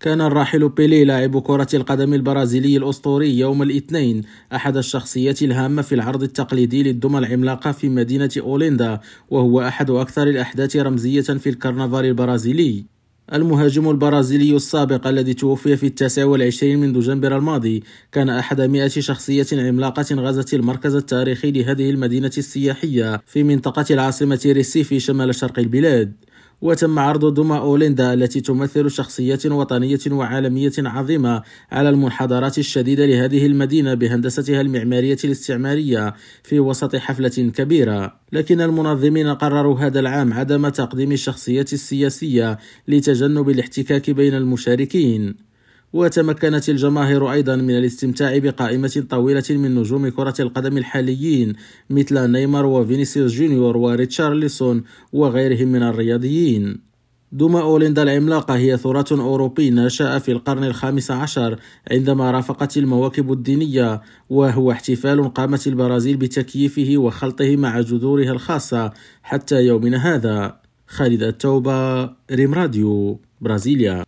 كان الراحل بيلي لاعب كرة القدم البرازيلي الأسطوري يوم الاثنين أحد الشخصيات الهامة في العرض التقليدي للدمى العملاقة في مدينة أوليندا وهو أحد أكثر الأحداث رمزية في الكرنفال البرازيلي. المهاجم البرازيلي السابق الذي توفي في التاسع والعشرين من دجنبر الماضي كان أحد مئة شخصية عملاقة غزت المركز التاريخي لهذه المدينة السياحية في منطقة العاصمة ريسيفي شمال شرق البلاد. وتم عرض دوما أوليندا التي تمثل شخصية وطنية وعالمية عظيمة على المنحدرات الشديدة لهذه المدينة بهندستها المعمارية الاستعمارية في وسط حفلة كبيرة. لكن المنظمين قرروا هذا العام عدم تقديم الشخصيات السياسية لتجنب الاحتكاك بين المشاركين. وتمكنت الجماهير أيضا من الاستمتاع بقائمة طويلة من نجوم كرة القدم الحاليين مثل نيمار وفينيسيوس جونيور وريتشارلسون وغيرهم من الرياضيين. دوما أوليندا العملاقة هي تراث أوروبي نشأ في القرن الخامس عشر عندما رافقت المواكب الدينية وهو احتفال قامت البرازيل بتكييفه وخلطه مع جذورها الخاصة حتى يومنا هذا. خالد التوبة ريم راديو برازيليا.